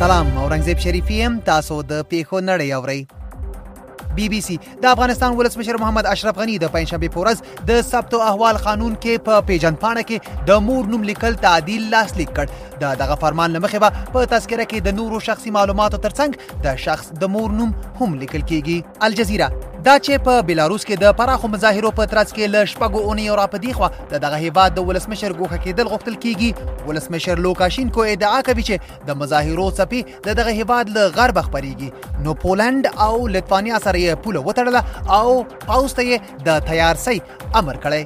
سلام اورنګزیب شریفی يم تاسو د پیښو نړۍ اورئ بي بي سي د افغانستان ولسمشر محمد اشرف غني د پنځشنبه په ورځ د ثبت احوال قانون کې په پیژندپاڼه کې د مور نوم لیکل تعدیل لاسلیک کړ د دغه فرمان لمخې به په تذکره کې د نورو شخصي معلوماتو ترڅنګ د شخص د مور نوم هم لیکل کیږي الجزیره دا چې په بلاروس کې د پراخو مظاهرو په ترڅ کې له شپږو اونیو را په دیخوا د دغه هیواد د ولسمشر ګوښه کېدل غوښتل کیږي ولسمشر لوکاشینکو ادعا کوي چې د مظاهرو څپې د دغه هیواد له غربه خپریږي نو پولند او لتوانیا سره یې پوله وتړله او پوځ ته یې د تیارسۍ امر کړی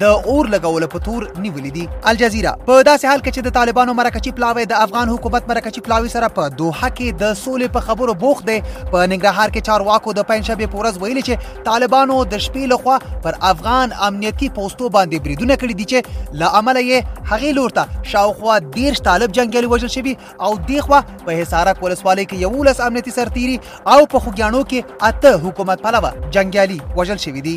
د اور لګولو په تور نیولې دي الجزیره په داسې حال کې چې د طالبانو مرکچی پلاوی د افغان حکومت مرکچی پلاوی سره په دوحه کې د سولې په خبرو بوخت دی په ننګرهار کې چارواکو د پنځشنبه په ورځ ویلي چې طالبانو د شپې لخوا پر افغان امنیتي پوستو باندې بریدونه کړي دي چې له امله یې هغې لور ته شاوخوا دیرش طالب جنګیالي وژل شوي او دیخوا په حصارک ولسوالۍ کې یولس امنیتي سرتیري او په خوږیاڼو کې اته حکومت پلوه جنګیالي وژل شوي دي